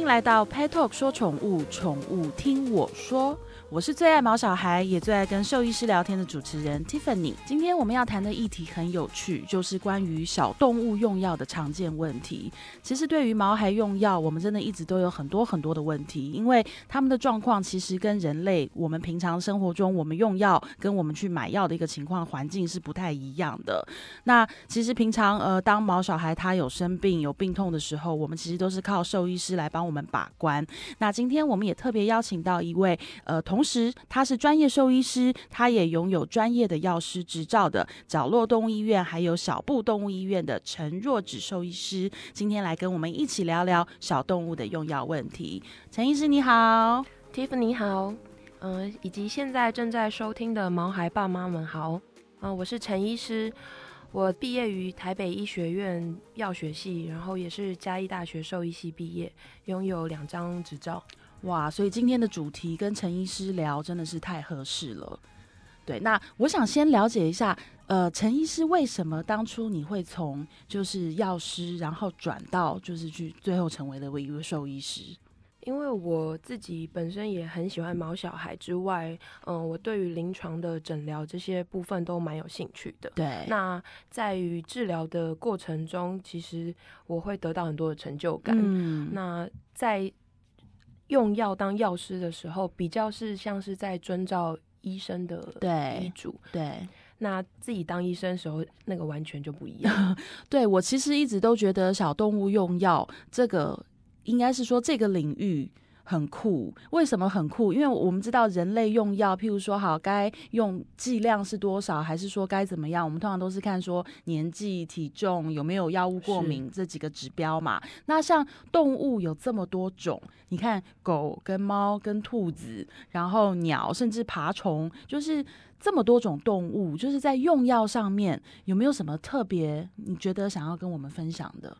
欢迎来到 Pet Talk 说宠物，宠物听我说。我是最爱毛小孩，也最爱跟兽医师聊天的主持人 Tiffany。今天我们要谈的议题很有趣，就是关于小动物用药的常见问题。其实对于毛孩用药，我们真的一直都有很多很多的问题，因为他们的状况其实跟人类我们平常生活中我们用药跟我们去买药的一个情况环境是不太一样的。那其实平常呃，当毛小孩他有生病有病痛的时候，我们其实都是靠兽医师来帮我们把关。那今天我们也特别邀请到一位呃同。同时，他是专业兽医师，他也拥有专业的药师执照的角落动物医院，还有小布动物医院的陈若芷兽医师，今天来跟我们一起聊聊小动物的用药问题。陈医师你好，Tiff 你好，嗯，以及现在正在收听的毛孩爸妈们好，嗯，我是陈医师，我毕业于台北医学院药学系，然后也是嘉义大学兽医系毕业，拥有两张执照。哇，所以今天的主题跟陈医师聊真的是太合适了。对，那我想先了解一下，呃，陈医师为什么当初你会从就是药师，然后转到就是去最后成为了一位兽医师？因为我自己本身也很喜欢毛小孩之外，嗯，我对于临床的诊疗这些部分都蛮有兴趣的。对，那在于治疗的过程中，其实我会得到很多的成就感。嗯，那在用药当药师的时候，比较是像是在遵照医生的医嘱。对，那自己当医生的时候，那个完全就不一样。对我其实一直都觉得小动物用药这个，应该是说这个领域。很酷，为什么很酷？因为我们知道人类用药，譬如说好该用剂量是多少，还是说该怎么样？我们通常都是看说年纪、体重有没有药物过敏这几个指标嘛。那像动物有这么多种，你看狗跟猫跟兔子，然后鸟，甚至爬虫，就是这么多种动物，就是在用药上面有没有什么特别？你觉得想要跟我们分享的？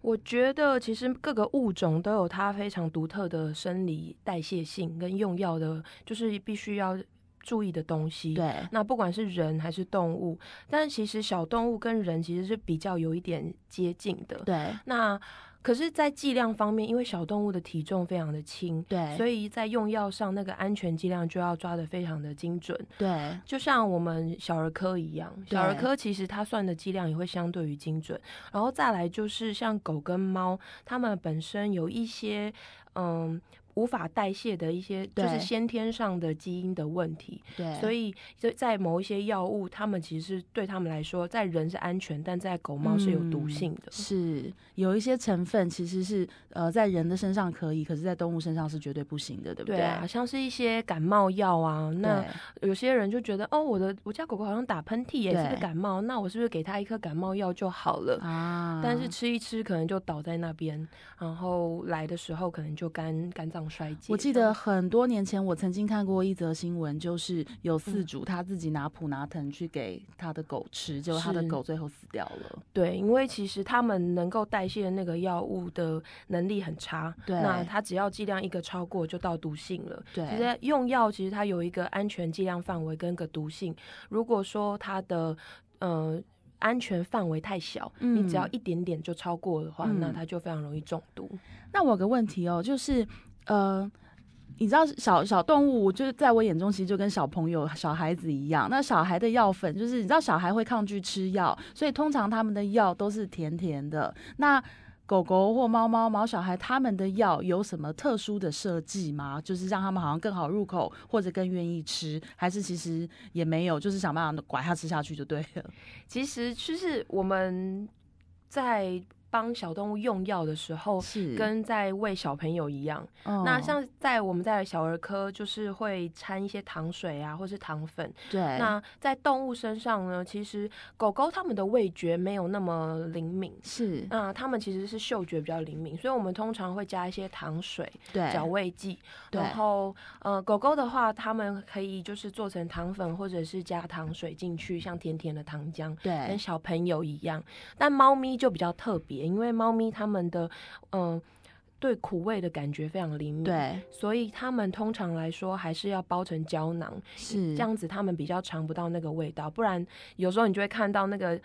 我觉得其实各个物种都有它非常独特的生理代谢性跟用药的，就是必须要注意的东西。对，那不管是人还是动物，但其实小动物跟人其实是比较有一点接近的。对，那。可是，在剂量方面，因为小动物的体重非常的轻，对，所以在用药上那个安全剂量就要抓的非常的精准，对，就像我们小儿科一样，小儿科其实它算的剂量也会相对于精准。然后再来就是像狗跟猫，它们本身有一些，嗯。无法代谢的一些，就是先天上的基因的问题。对，所以就在某一些药物，他们其实对他们来说，在人是安全，但在狗猫是有毒性的。是有一些成分其实是呃在人的身上可以，可是在动物身上是绝对不行的，对不对？对啊，像是一些感冒药啊，那有些人就觉得哦，我的我家狗狗好像打喷嚏也是个感冒，那我是不是给它一颗感冒药就好了啊？但是吃一吃可能就倒在那边，然后来的时候可能就肝肝脏。衰竭。我记得很多年前，我曾经看过一则新闻，就是有饲主他自己拿普拿藤去给他的狗吃，结果他的狗最后死掉了。对，因为其实他们能够代谢那个药物的能力很差。对，那他只要剂量一个超过，就到毒性了。对，其实用药其实它有一个安全剂量范围跟个毒性。如果说它的呃安全范围太小，你只要一点点就超过的话，那它就非常容易中毒。那我有个问题哦，就是。呃，你知道小小动物，就是在我眼中，其实就跟小朋友、小孩子一样。那小孩的药粉，就是你知道，小孩会抗拒吃药，所以通常他们的药都是甜甜的。那狗狗或猫猫、毛小孩，他们的药有什么特殊的设计吗？就是让他们好像更好入口，或者更愿意吃，还是其实也没有，就是想办法拐它吃下去就对了。其实就是我们在。帮小动物用药的时候，是跟在喂小朋友一样。那像在我们在小儿科，就是会掺一些糖水啊，或是糖粉。对。那在动物身上呢，其实狗狗它们的味觉没有那么灵敏，是。那它们其实是嗅觉比较灵敏，所以我们通常会加一些糖水，对，调味剂。然后，呃，狗狗的话，它们可以就是做成糖粉，或者是加糖水进去，像甜甜的糖浆，对，跟小朋友一样。但猫咪就比较特别。因为猫咪它们的嗯对苦味的感觉非常灵敏，对，所以他们通常来说还是要包成胶囊，是这样子，他们比较尝不到那个味道。不然有时候你就会看到那个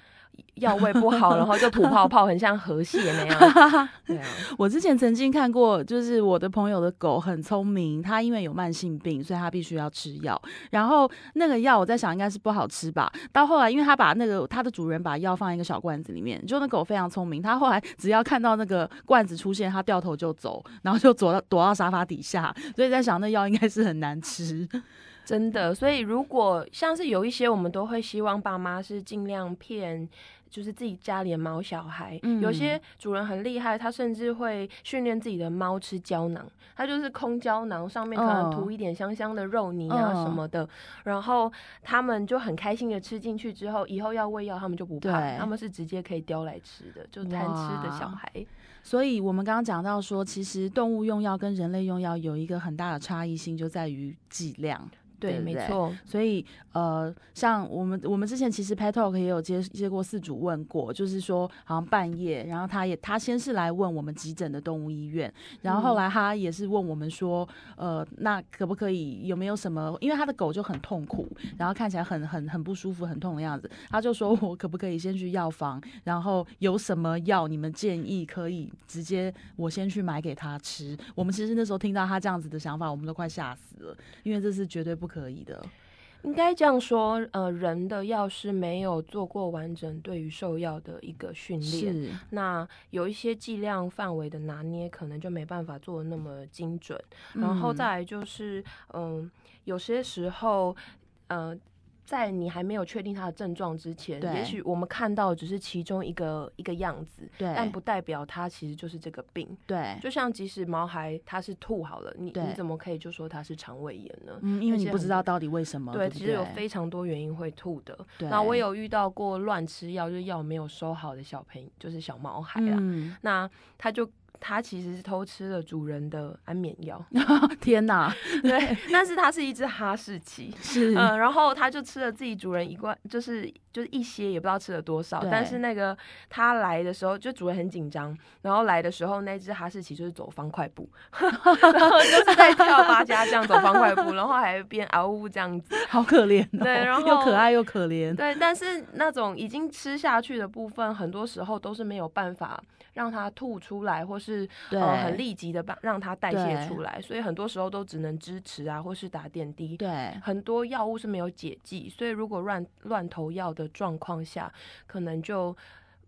药味不好，然后就吐泡泡，很像河蟹那样。对啊，我之前曾经看过，就是我的朋友的狗很聪明，它因为有慢性病，所以它必须要吃药。然后那个药我在想应该是不好吃吧。到后来，因为它把那个它的主人把药放在一个小罐子里面，就那狗非常聪明，它后来只要看到那个罐子出现，它掉头就。就走，然后就躲到躲到沙发底下，所以在想那药应该是很难吃，真的。所以如果像是有一些，我们都会希望爸妈是尽量骗，就是自己家里的猫小孩。有些主人很厉害，他甚至会训练自己的猫吃胶囊，他就是空胶囊上面可能涂一点香香的肉泥啊什么的，然后他们就很开心的吃进去之后，以后要喂药他们就不怕，他们是直接可以叼来吃的，就贪吃的小孩。所以，我们刚刚讲到说，其实动物用药跟人类用药有一个很大的差异性，就在于剂量。对，没错。所以，呃，像我们我们之前其实 Pet Talk 也有接接过四主问过，就是说好像半夜，然后他也他先是来问我们急诊的动物医院，然后后来他也是问我们说，呃，那可不可以有没有什么？因为他的狗就很痛苦，然后看起来很很很不舒服、很痛的样子，他就说我可不可以先去药房，然后有什么药你们建议可以直接我先去买给他吃。我们其实那时候听到他这样子的想法，我们都快吓死了，因为这是绝对不可。可以的，应该这样说。呃，人的药师没有做过完整对于兽药的一个训练，那有一些剂量范围的拿捏，可能就没办法做的那么精准。然后再来就是，嗯，有些时候，呃。在你还没有确定他的症状之前，也许我们看到只是其中一个一个样子，但不代表他其实就是这个病。对，就像即使毛孩他是吐好了，你你怎么可以就说他是肠胃炎呢？嗯，因为你不知道到底为什么。对，其实有非常多原因会吐的。那我有遇到过乱吃药，就是药没有收好的小朋友，就是小毛孩啊，那他就。他其实是偷吃了主人的安眠药，天哪！对，但是它是一只哈士奇，是嗯，然后它就吃了自己主人一罐，就是就是一些，也不知道吃了多少。但是那个它来的时候，就主人很紧张，然后来的时候那只哈士奇就是走方块步，然后就是在跳八家这样走方块步，然后还边嗷呜这样子，好可怜。对，然后又可爱又可怜。对，但是那种已经吃下去的部分，很多时候都是没有办法。让它吐出来，或是呃很立即的把让它代谢出来，所以很多时候都只能支持啊，或是打点滴。对，很多药物是没有解剂，所以如果乱乱投药的状况下，可能就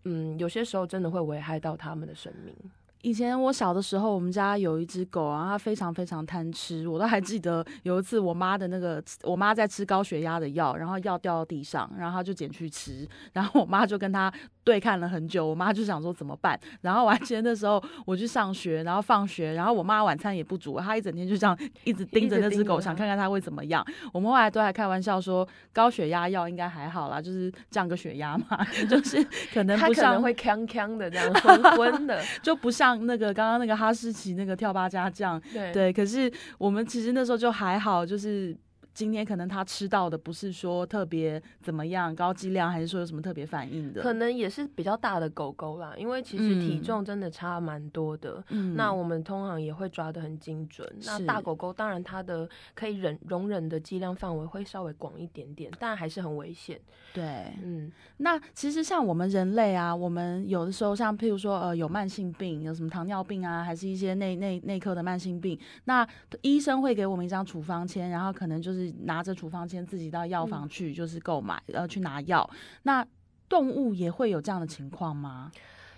嗯有些时候真的会危害到他们的生命。以前我小的时候，我们家有一只狗，然后它非常非常贪吃。我都还记得 有一次，我妈的那个，我妈在吃高血压的药，然后药掉到地上，然后它就捡去吃，然后我妈就跟它对看了很久。我妈就想说怎么办？然后完全那时候，我去上学，然后放学，然后我妈晚餐也不煮，她一整天就这样 一直盯着那只狗，想看看它会怎么样。我们后来都还开玩笑说，高血压药应该还好啦，就是降个血压嘛，就是可能不像会呛呛的这样昏昏的，就不像。像那个刚刚那个哈士奇那个跳八家酱，对对，可是我们其实那时候就还好，就是。今天可能他吃到的不是说特别怎么样高剂量，还是说有什么特别反应的？可能也是比较大的狗狗啦，因为其实体重真的差蛮多的。嗯，那我们通常也会抓的很精准。那大狗狗当然它的可以忍容忍的剂量范围会稍微广一点点，但还是很危险。对，嗯，那其实像我们人类啊，我们有的时候像譬如说呃有慢性病，有什么糖尿病啊，还是一些内内内科的慢性病，那医生会给我们一张处方签，然后可能就是。拿着处方签自己到药房去，就是购买，呃，去拿药。那动物也会有这样的情况吗？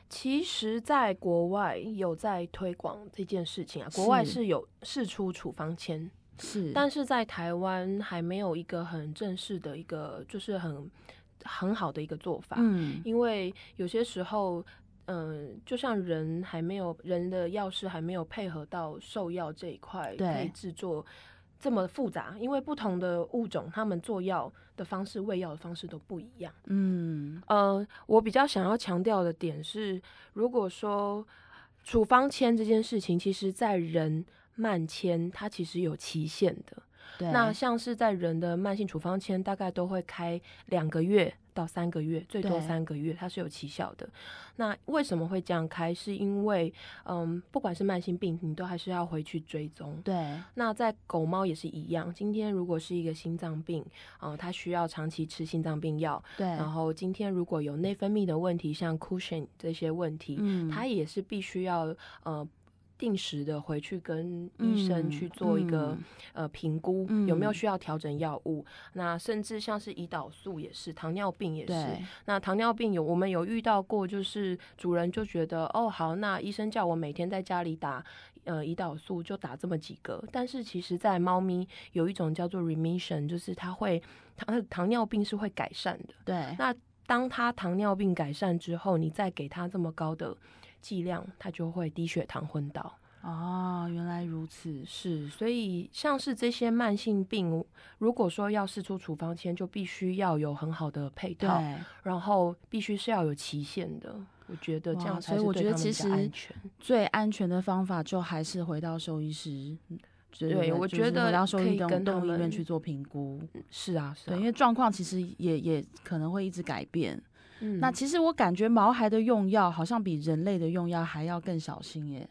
其实，在国外有在推广这件事情啊，国外是有试出处方签，是，但是在台湾还没有一个很正式的一个，就是很很好的一个做法。嗯，因为有些时候，嗯，就像人还没有人的药师还没有配合到兽药这一块，可以制作。这么复杂，因为不同的物种，他们做药的方式、喂药的方式都不一样。嗯，呃，我比较想要强调的点是，如果说处方签这件事情，其实在人慢签，它其实有期限的。那像是在人的慢性处方签，大概都会开两个月。到三个月，最多三个月，它是有奇效的。那为什么会这样开？是因为，嗯，不管是慢性病，你都还是要回去追踪。对。那在狗猫也是一样。今天如果是一个心脏病，嗯，它需要长期吃心脏病药。对。然后今天如果有内分泌的问题，像 cushion 这些问题，嗯，它也是必须要呃。定时的回去跟医生去做一个呃评估，有没有需要调整药物？那甚至像是胰岛素也是，糖尿病也是。那糖尿病有我们有遇到过，就是主人就觉得哦好，那医生叫我每天在家里打呃胰岛素，就打这么几个。但是其实，在猫咪有一种叫做 remission，就是它会糖糖尿病是会改善的。对。那当它糖尿病改善之后，你再给它这么高的。剂量，它就会低血糖昏倒。哦，原来如此，是，所以像是这些慢性病，如果说要试出处方签，就必须要有很好的配套，然后必须是要有期限的。我觉得这样才是对他们实安全。最安全的方法，就还是回到兽医师。对，我觉得回到兽医跟动物医院去做评估。是啊，是啊，对，因为状况其实也也可能会一直改变。那其实我感觉毛孩的用药好像比人类的用药还要更小心耶。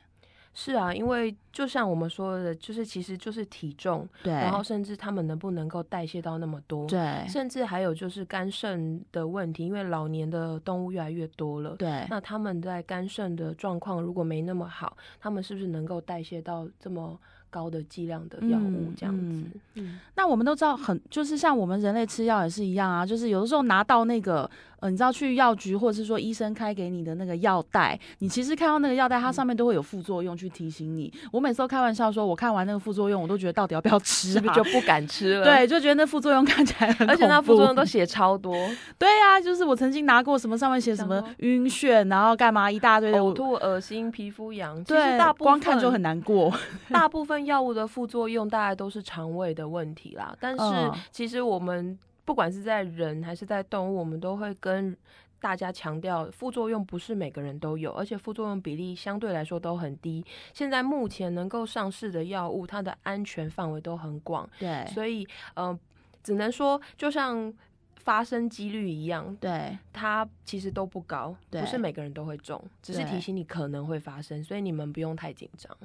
是啊，因为就像我们说的，就是其实就是体重，对，然后甚至他们能不能够代谢到那么多，对，甚至还有就是肝肾的问题，因为老年的动物越来越多了，对，那他们在肝肾的状况如果没那么好，他们是不是能够代谢到这么？高的剂量的药物这样子，嗯，那我们都知道，很就是像我们人类吃药也是一样啊，就是有的时候拿到那个，呃，你知道去药局或者是说医生开给你的那个药袋，你其实看到那个药袋，它上面都会有副作用去提醒你。我每次都开玩笑说，我看完那个副作用，我都觉得到底要不要吃，是不是就不敢吃了？对，就觉得那副作用看起来很，而且那副作用都写超多。对啊，就是我曾经拿过什么上面写什么晕眩，然后干嘛一大堆的，呕吐、恶心、皮肤痒，其实大部分光看就很难过。大部分药物的副作作用大概都是肠胃的问题啦，但是其实我们不管是在人还是在动物，我们都会跟大家强调，副作用不是每个人都有，而且副作用比例相对来说都很低。现在目前能够上市的药物，它的安全范围都很广，对，所以呃，只能说就像发生几率一样，对，它其实都不高，不是每个人都会中，只是提醒你可能会发生，所以你们不用太紧张。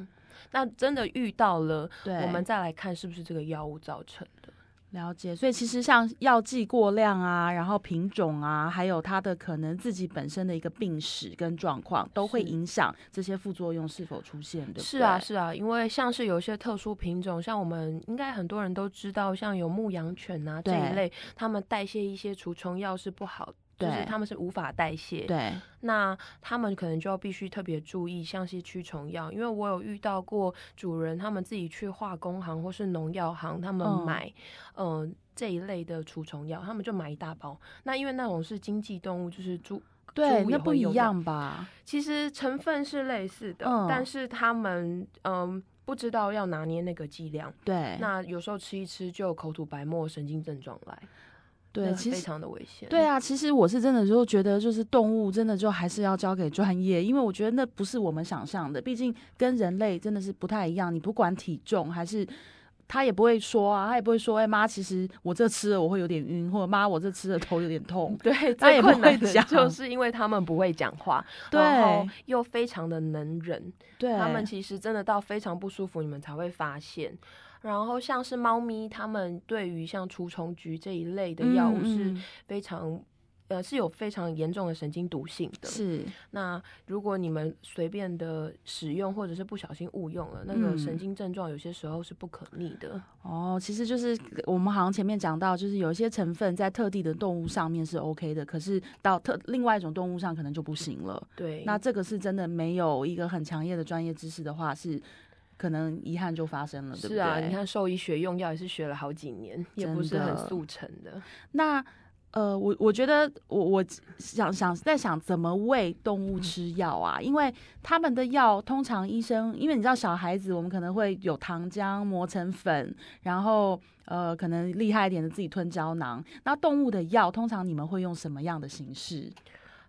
那真的遇到了，我们再来看是不是这个药物造成的。了解，所以其实像药剂过量啊，然后品种啊，还有它的可能自己本身的一个病史跟状况，都会影响这些副作用是否出现的。是啊，是啊，因为像是有一些特殊品种，像我们应该很多人都知道，像有牧羊犬啊这一类，它们代谢一些除虫药是不好。就是他们是无法代谢，对，那他们可能就要必须特别注意，像是驱虫药，因为我有遇到过主人，他们自己去化工行或是农药行，他们买，嗯，这一类的除虫药，他们就买一大包。那因为那种是经济动物，就是猪，对，那不一样吧？其实成分是类似的，但是他们嗯不知道要拿捏那个剂量，对，那有时候吃一吃就口吐白沫，神经症状来。对，其实非常的危险。对啊，其实我是真的就觉得，就是动物真的就还是要交给专业，因为我觉得那不是我们想象的，毕竟跟人类真的是不太一样。你不管体重还是，他也不会说啊，他也不会说，哎妈，其实我这吃了我会有点晕，或者妈我这吃了头有点痛。对，他也不会讲，就 是因为他们不会讲话，然后又非常的能忍。对，他们其实真的到非常不舒服，你们才会发现。然后像是猫咪，它们对于像除虫菊这一类的药物是非常，呃，是有非常严重的神经毒性的。是，那如果你们随便的使用，或者是不小心误用了，那个神经症状有些时候是不可逆的。哦，其实就是我们好像前面讲到，就是有一些成分在特定的动物上面是 OK 的，可是到特另外一种动物上可能就不行了。对，那这个是真的没有一个很强烈的专业知识的话是。可能遗憾就发生了，对不对？是啊，你看兽医学用药也是学了好几年，也不是很速成的。那呃，我我觉得我我想想在想怎么喂动物吃药啊？因为他们的药通常医生，因为你知道小孩子我们可能会有糖浆磨成粉，然后呃可能厉害一点的自己吞胶囊。那动物的药通常你们会用什么样的形式？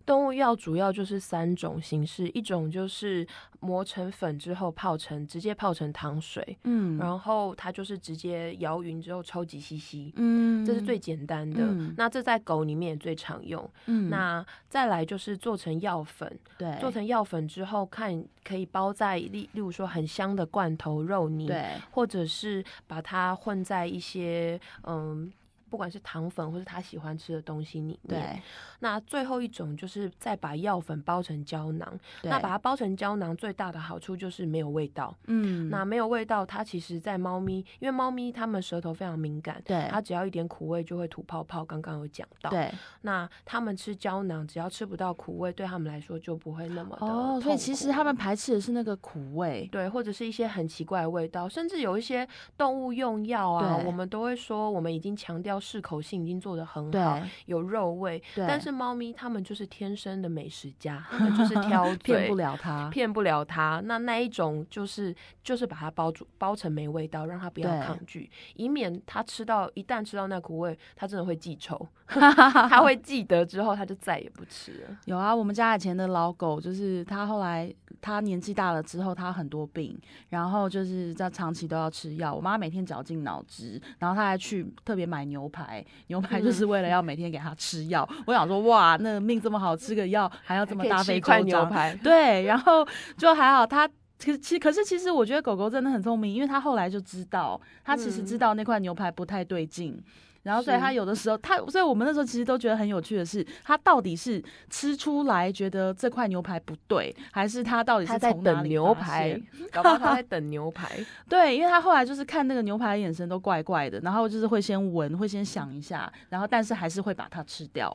动物药主要就是三种形式，一种就是磨成粉之后泡成，直接泡成糖水，嗯，然后它就是直接摇匀之后抽几 CC，嗯，这是最简单的。那这在狗里面也最常用。嗯，那再来就是做成药粉，对，做成药粉之后，看可以包在例例如说很香的罐头肉泥，对，或者是把它混在一些嗯。不管是糖粉或是他喜欢吃的东西里面，那最后一种就是再把药粉包成胶囊。那把它包成胶囊最大的好处就是没有味道。嗯，那没有味道，它其实，在猫咪，因为猫咪它们舌头非常敏感，对，它只要一点苦味就会吐泡泡。刚刚有讲到，对，那它们吃胶囊，只要吃不到苦味，对它们来说就不会那么的哦。所以其实他们排斥的是那个苦味，对，或者是一些很奇怪的味道，甚至有一些动物用药啊，我们都会说，我们已经强调。适口性已经做的很好，有肉味，但是猫咪它们就是天生的美食家，它们就是挑 骗不了它，骗不了它。那那一种就是就是把它包住，包成没味道，让它不要抗拒，以免它吃到一旦吃到那苦味，它真的会记仇，它会记得之后它就再也不吃了。有啊，我们家以前的老狗，就是它后来它年纪大了之后，它很多病，然后就是在长期都要吃药。我妈每天绞尽脑汁，然后她还去特别买牛。排牛排就是为了要每天给它吃药。我想说，哇，那命这么好，吃个药还要这么大费周章。牛排对，然后就还好。它其实其可是其实我觉得狗狗真的很聪明，因为它后来就知道，它其实知道那块牛排不太对劲。然后，所以他有的时候，他，所以我们那时候其实都觉得很有趣的是，他到底是吃出来觉得这块牛排不对，还是他到底是在等牛排？搞不好他在 等牛排。对，因为他后来就是看那个牛排的眼神都怪怪的，然后就是会先闻，会先想一下，然后但是还是会把它吃掉。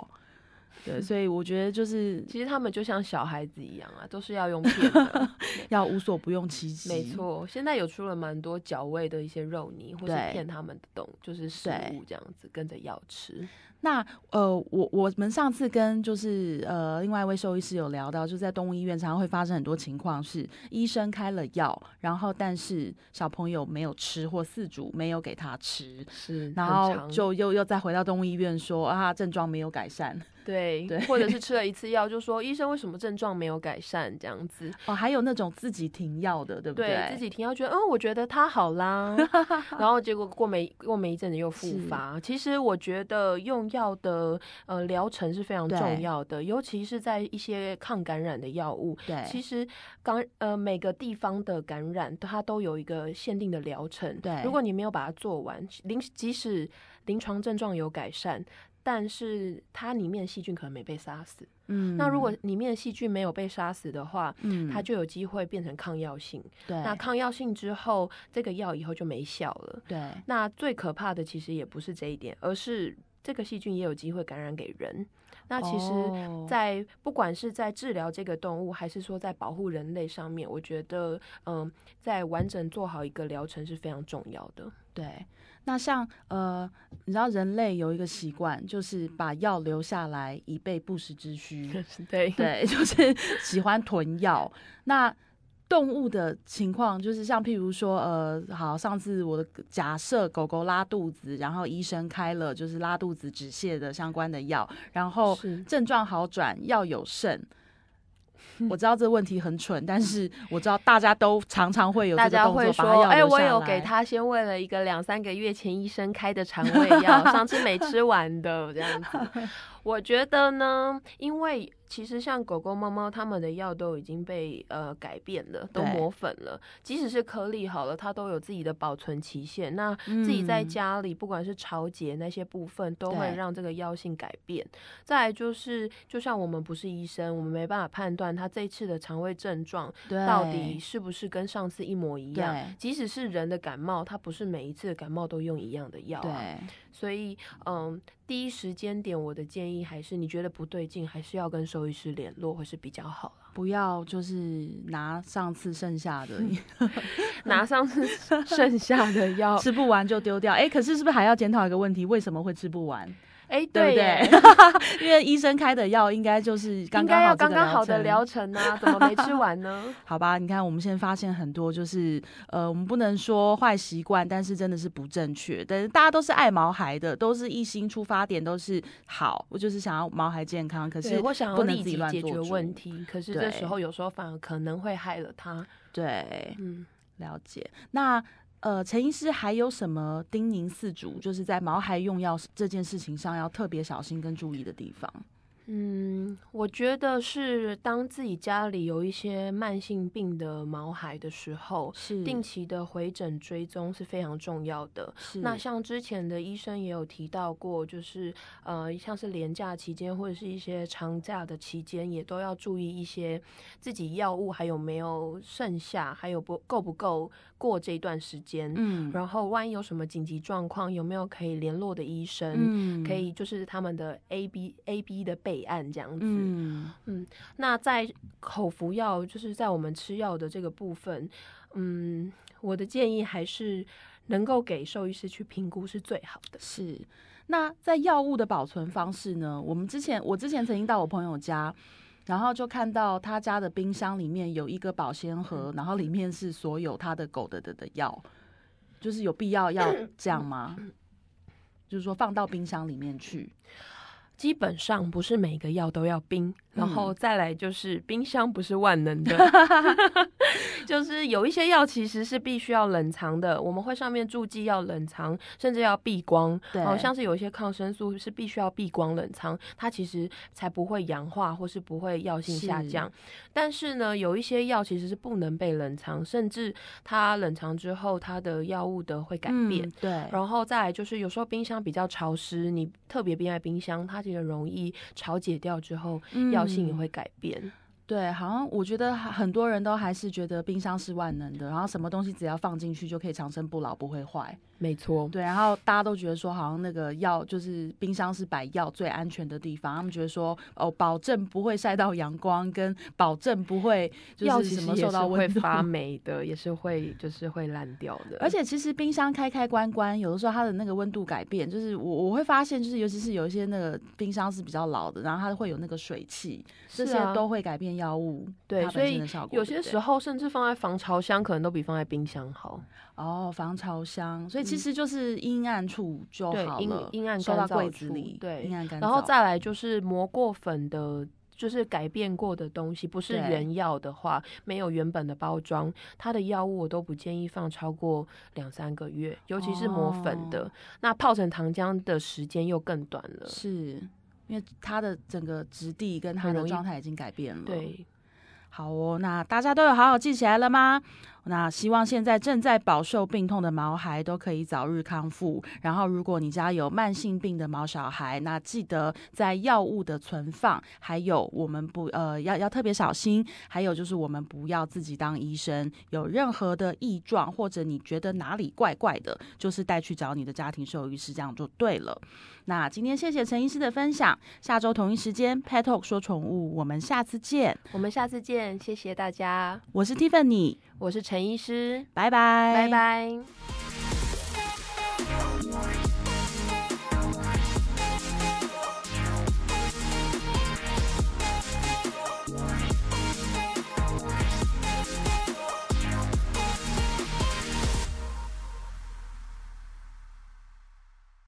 对，所以我觉得就是，其实他们就像小孩子一样啊，都是要用 骗的，要无所不用其极。没错，现在有出了蛮多脚味的一些肉泥，或是骗他们的东，就是食物这样子，跟着要吃。那呃，我我们上次跟就是呃另外一位兽医师有聊到，就在动物医院常常会发生很多情况，是医生开了药，然后但是小朋友没有吃，或饲主没有给他吃，是，然后就又又再回到动物医院说啊症状没有改善。对，或者是吃了一次药，就说医生为什么症状没有改善这样子哦，还有那种自己停药的，对不对？自己停药，觉得嗯，我觉得他好啦，然后结果过没过没一阵子又复发。其实我觉得用药的呃疗程是非常重要的，尤其是在一些抗感染的药物。对，其实感呃每个地方的感染它都有一个限定的疗程。对，如果你没有把它做完，临即使临床症状有改善。但是它里面细菌可能没被杀死，嗯，那如果里面的细菌没有被杀死的话，嗯，它就有机会变成抗药性，对，那抗药性之后，这个药以后就没效了，对。那最可怕的其实也不是这一点，而是这个细菌也有机会感染给人。那其实，在不管是在治疗这个动物，还是说在保护人类上面，我觉得，嗯，在完整做好一个疗程是非常重要的，对。那像呃，你知道人类有一个习惯，就是把药留下来以备不时之需。对对，就是喜欢囤药。那动物的情况，就是像譬如说，呃，好，上次我的假设狗狗拉肚子，然后医生开了就是拉肚子止泻的相关的药，然后症状好转，药有剩。我知道这个问题很蠢，但是我知道大家都常常会有这个动作，说：“哎，我有给他先喂了一个两三个月前医生开的肠胃药，上次没吃完的这样子。”我觉得呢，因为。其实像狗狗、猫猫，它们的药都已经被呃改变了，都磨粉了。即使是颗粒好了，它都有自己的保存期限。那自己在家里，不管是潮解那些部分，都会让这个药性改变。再来就是，就像我们不是医生，我们没办法判断它这次的肠胃症状到底是不是跟上次一模一样。即使是人的感冒，它不是每一次的感冒都用一样的药啊。所以，嗯，第一时间点，我的建议还是，你觉得不对劲，还是要跟兽医师联络，会是比较好了。不要就是拿上次剩下的 拿上次剩下的药吃不完就丢掉。哎，可是是不是还要检讨一个问题？为什么会吃不完？哎，对不对？因为医生开的药应该就是刚刚要刚刚好的疗程啊，怎么没吃 完呢？好吧，你看我们现在发现很多就是呃，我们不能说坏习惯，但是真的是不正确。但是大家都是爱毛孩的，都是一心出发点都是好，我就是想要毛孩健康。可是我想要立即解决问题，可是这时候有时候反而可能会害了他。对，嗯，了解。那。呃，陈医师还有什么叮咛四主，就是在毛孩用药这件事情上要特别小心跟注意的地方？嗯，我觉得是当自己家里有一些慢性病的毛孩的时候，是定期的回诊追踪是非常重要的。那像之前的医生也有提到过，就是呃，像是年假期间或者是一些长假的期间，也都要注意一些自己药物还有没有剩下，还有不够不够过这段时间。嗯，然后万一有什么紧急状况，有没有可以联络的医生？嗯，可以就是他们的 A B A B 的备。案这样子，嗯嗯，那在口服药，就是在我们吃药的这个部分，嗯，我的建议还是能够给兽医师去评估是最好的。是，那在药物的保存方式呢？我们之前我之前曾经到我朋友家，然后就看到他家的冰箱里面有一个保鲜盒，然后里面是所有他的狗的的的药，就是有必要要 这样吗？就是说放到冰箱里面去。基本上不是每个药都要冰。然后再来就是冰箱不是万能的 就是有一些药其实是必须要冷藏的，我们会上面注记要冷藏，甚至要避光。对，像是有一些抗生素是必须要避光冷藏，它其实才不会氧化或是不会药性下降。但是呢，有一些药其实是不能被冷藏，甚至它冷藏之后，它的药物的会改变。对，然后再来就是有时候冰箱比较潮湿，你特别冰在冰箱，它其实容易潮解掉之后药。药性也会改变。对，好像我觉得很多人都还是觉得冰箱是万能的，然后什么东西只要放进去就可以长生不老，不会坏。没错，对，然后大家都觉得说，好像那个药就是冰箱是摆药最安全的地方。他们觉得说，哦，保证不会晒到阳光，跟保证不会就是什么受到会发 霉的，也是会就是会烂掉的。而且其实冰箱开开关关，有的时候它的那个温度改变，就是我我会发现，就是尤其是有一些那个冰箱是比较老的，然后它会有那个水汽，这些都会改变药物对，所以有些时候甚至放在防潮箱，可能都比放在冰箱好。哦，防潮箱，所以其实就是阴暗处就好了，阴暗收到柜子里，对，阴暗干燥。然后再来就是磨过粉的，就是改变过的东西，不是原药的话，没有原本的包装，它的药物我都不建议放超过两三个月，尤其是磨粉的，那泡成糖浆的时间又更短了，是因为他的整个质地跟他的状态已经改变了。对，好哦，那大家都有好好记起来了吗？那希望现在正在饱受病痛的毛孩都可以早日康复。然后，如果你家有慢性病的毛小孩，那记得在药物的存放，还有我们不呃要要特别小心。还有就是我们不要自己当医生，有任何的异状或者你觉得哪里怪怪的，就是带去找你的家庭兽医师，这样就对了。那今天谢谢陈医师的分享，下周同一时间 Pet Talk 说宠物，我们下次见。我们下次见，谢谢大家。我是 Tiffany，我是陈医师，拜拜，拜拜。